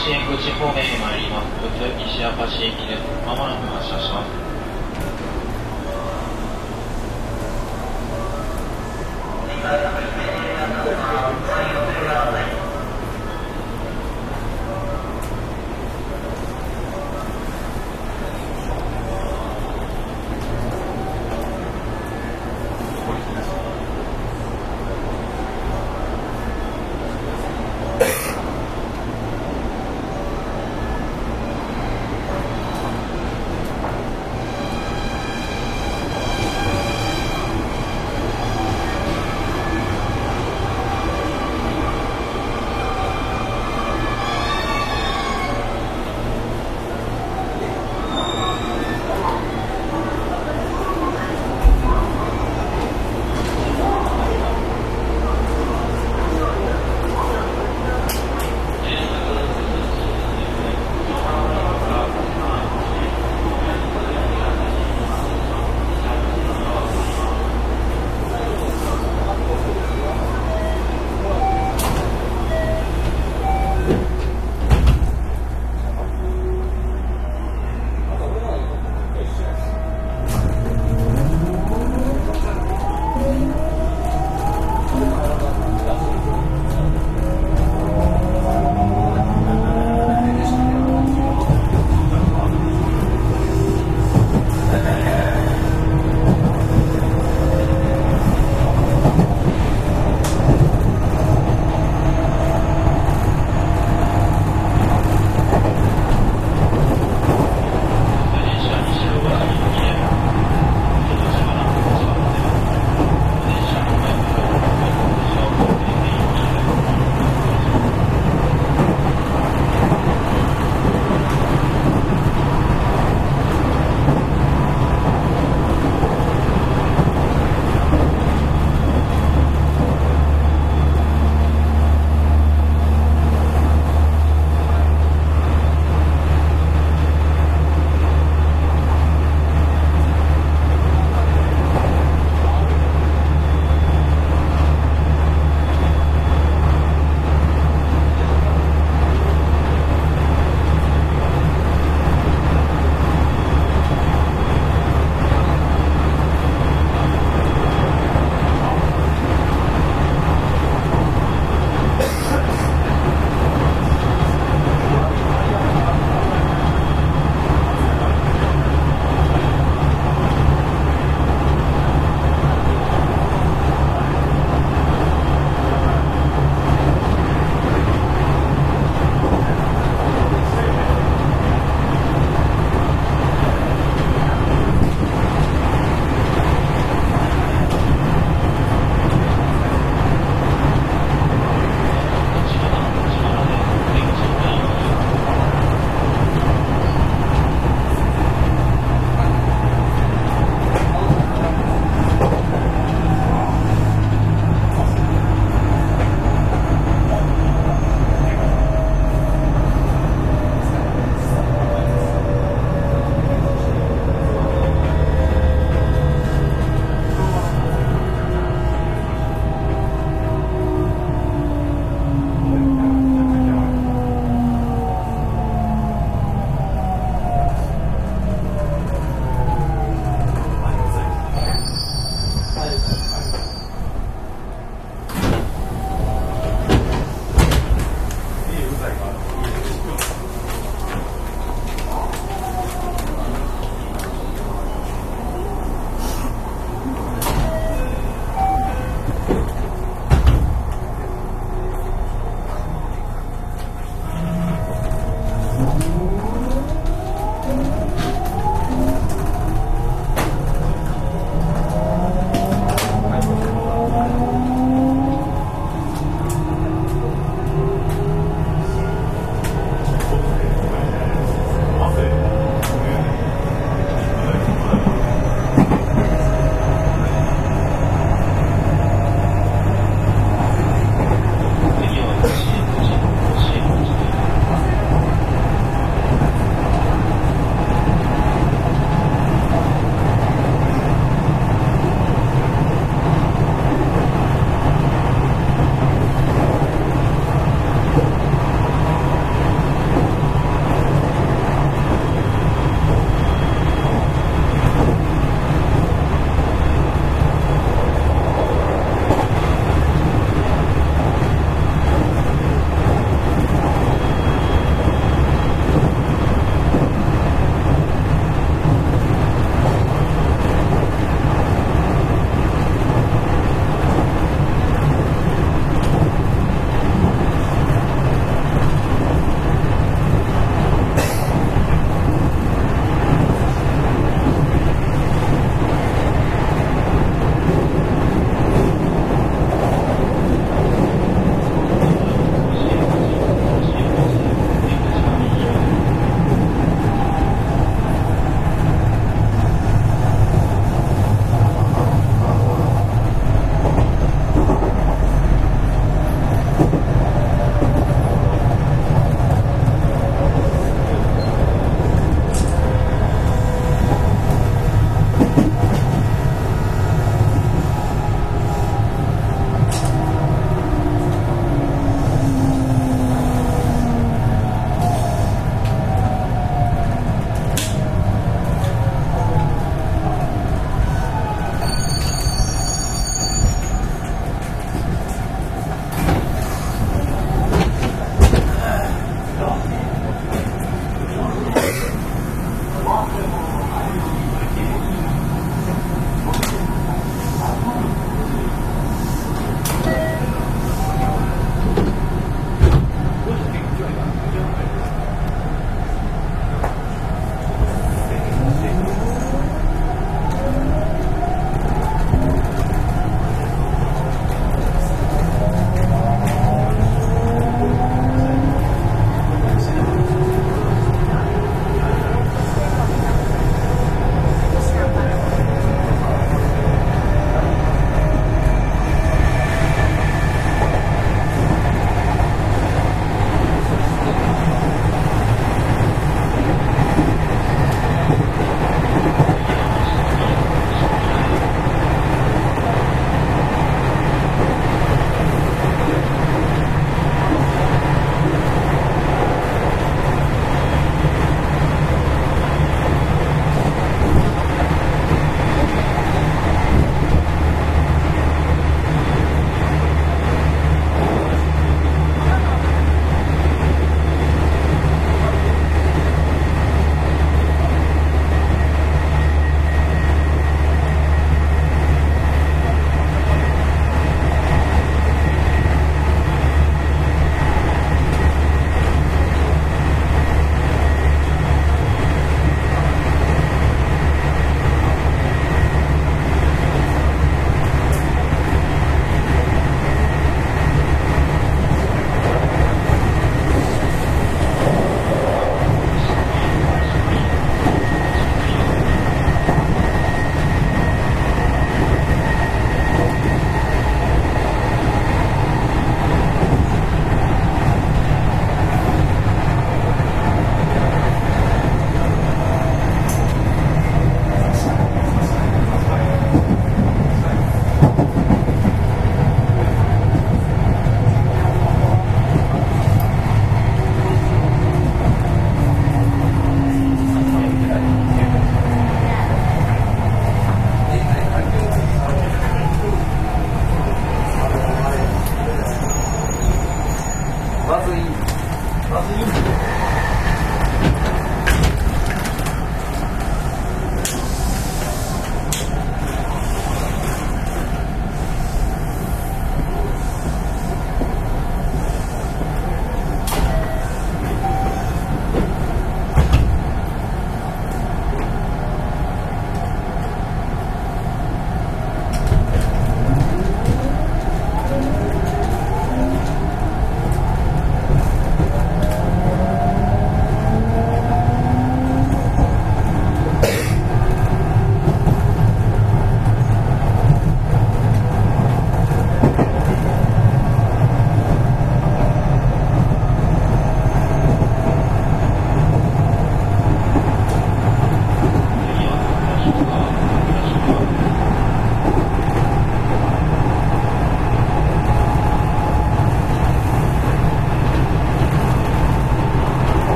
島の甲子園口方面へ参ります。宇都西明石駅です。まもなく発車します。「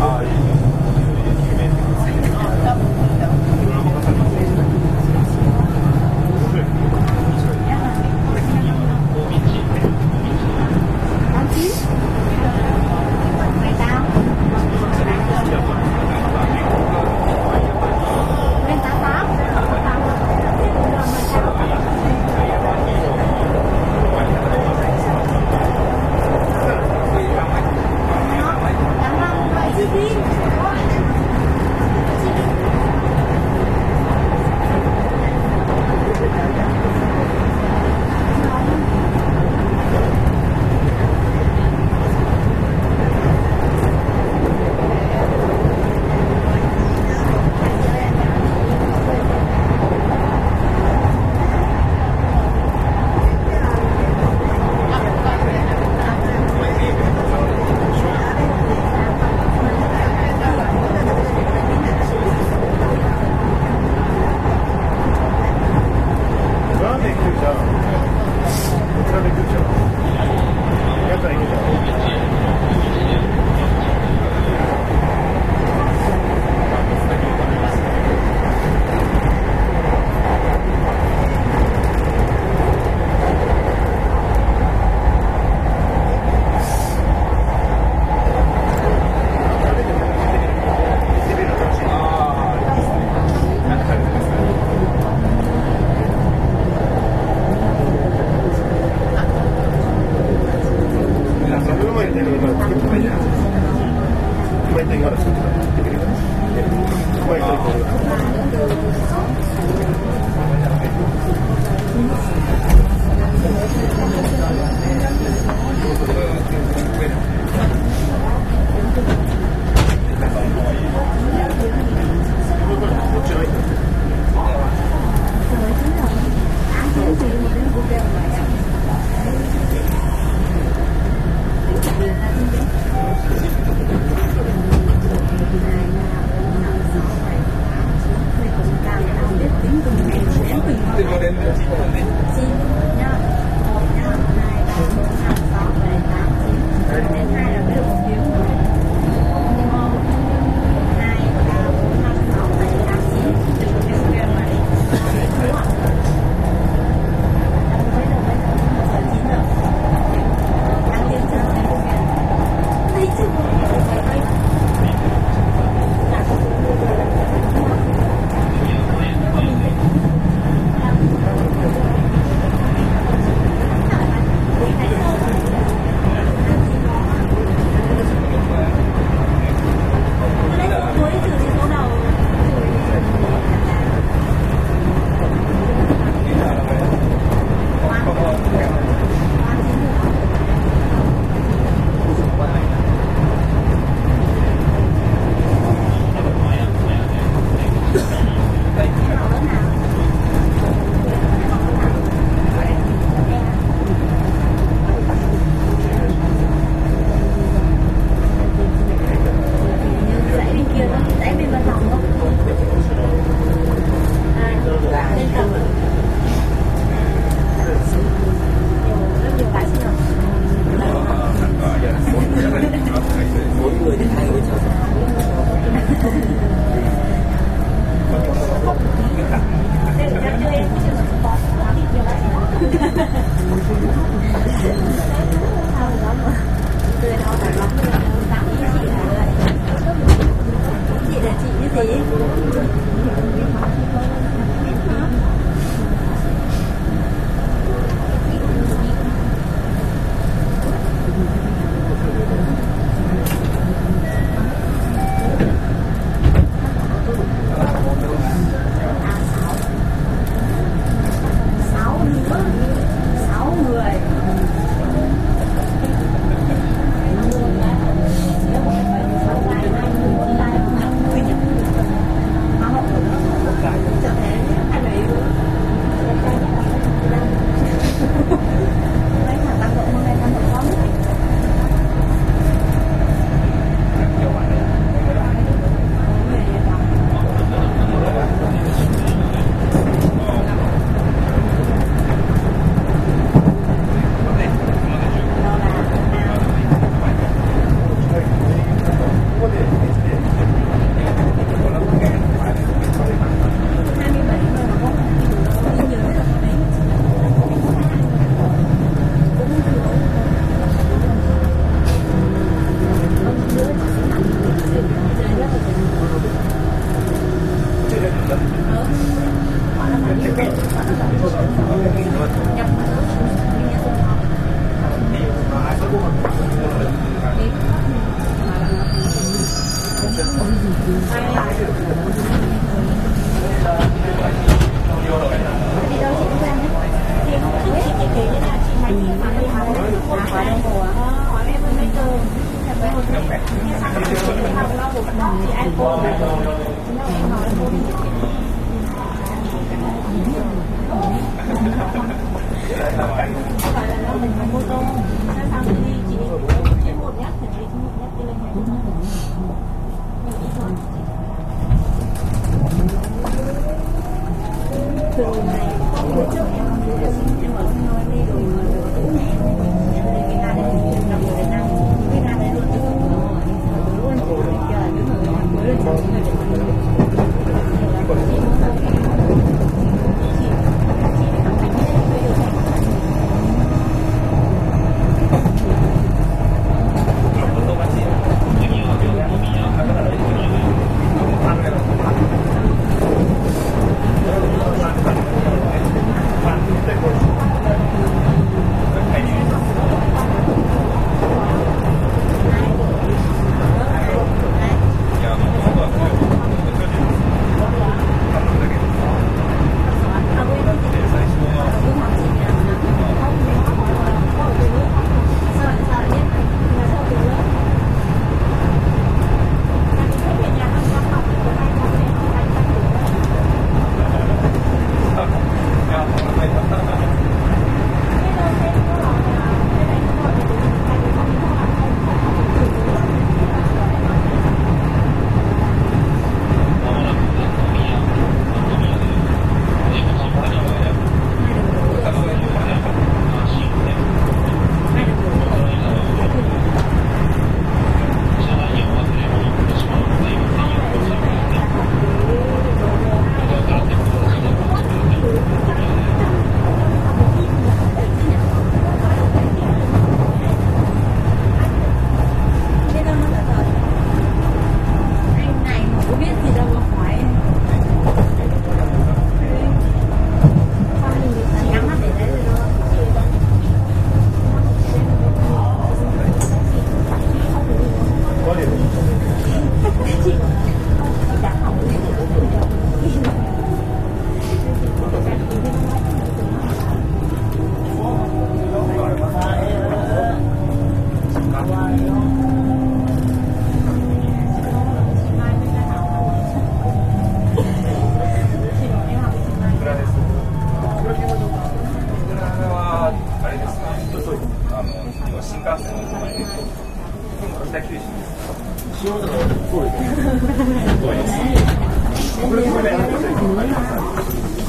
Ay.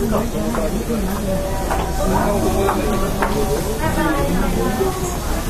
Thank you.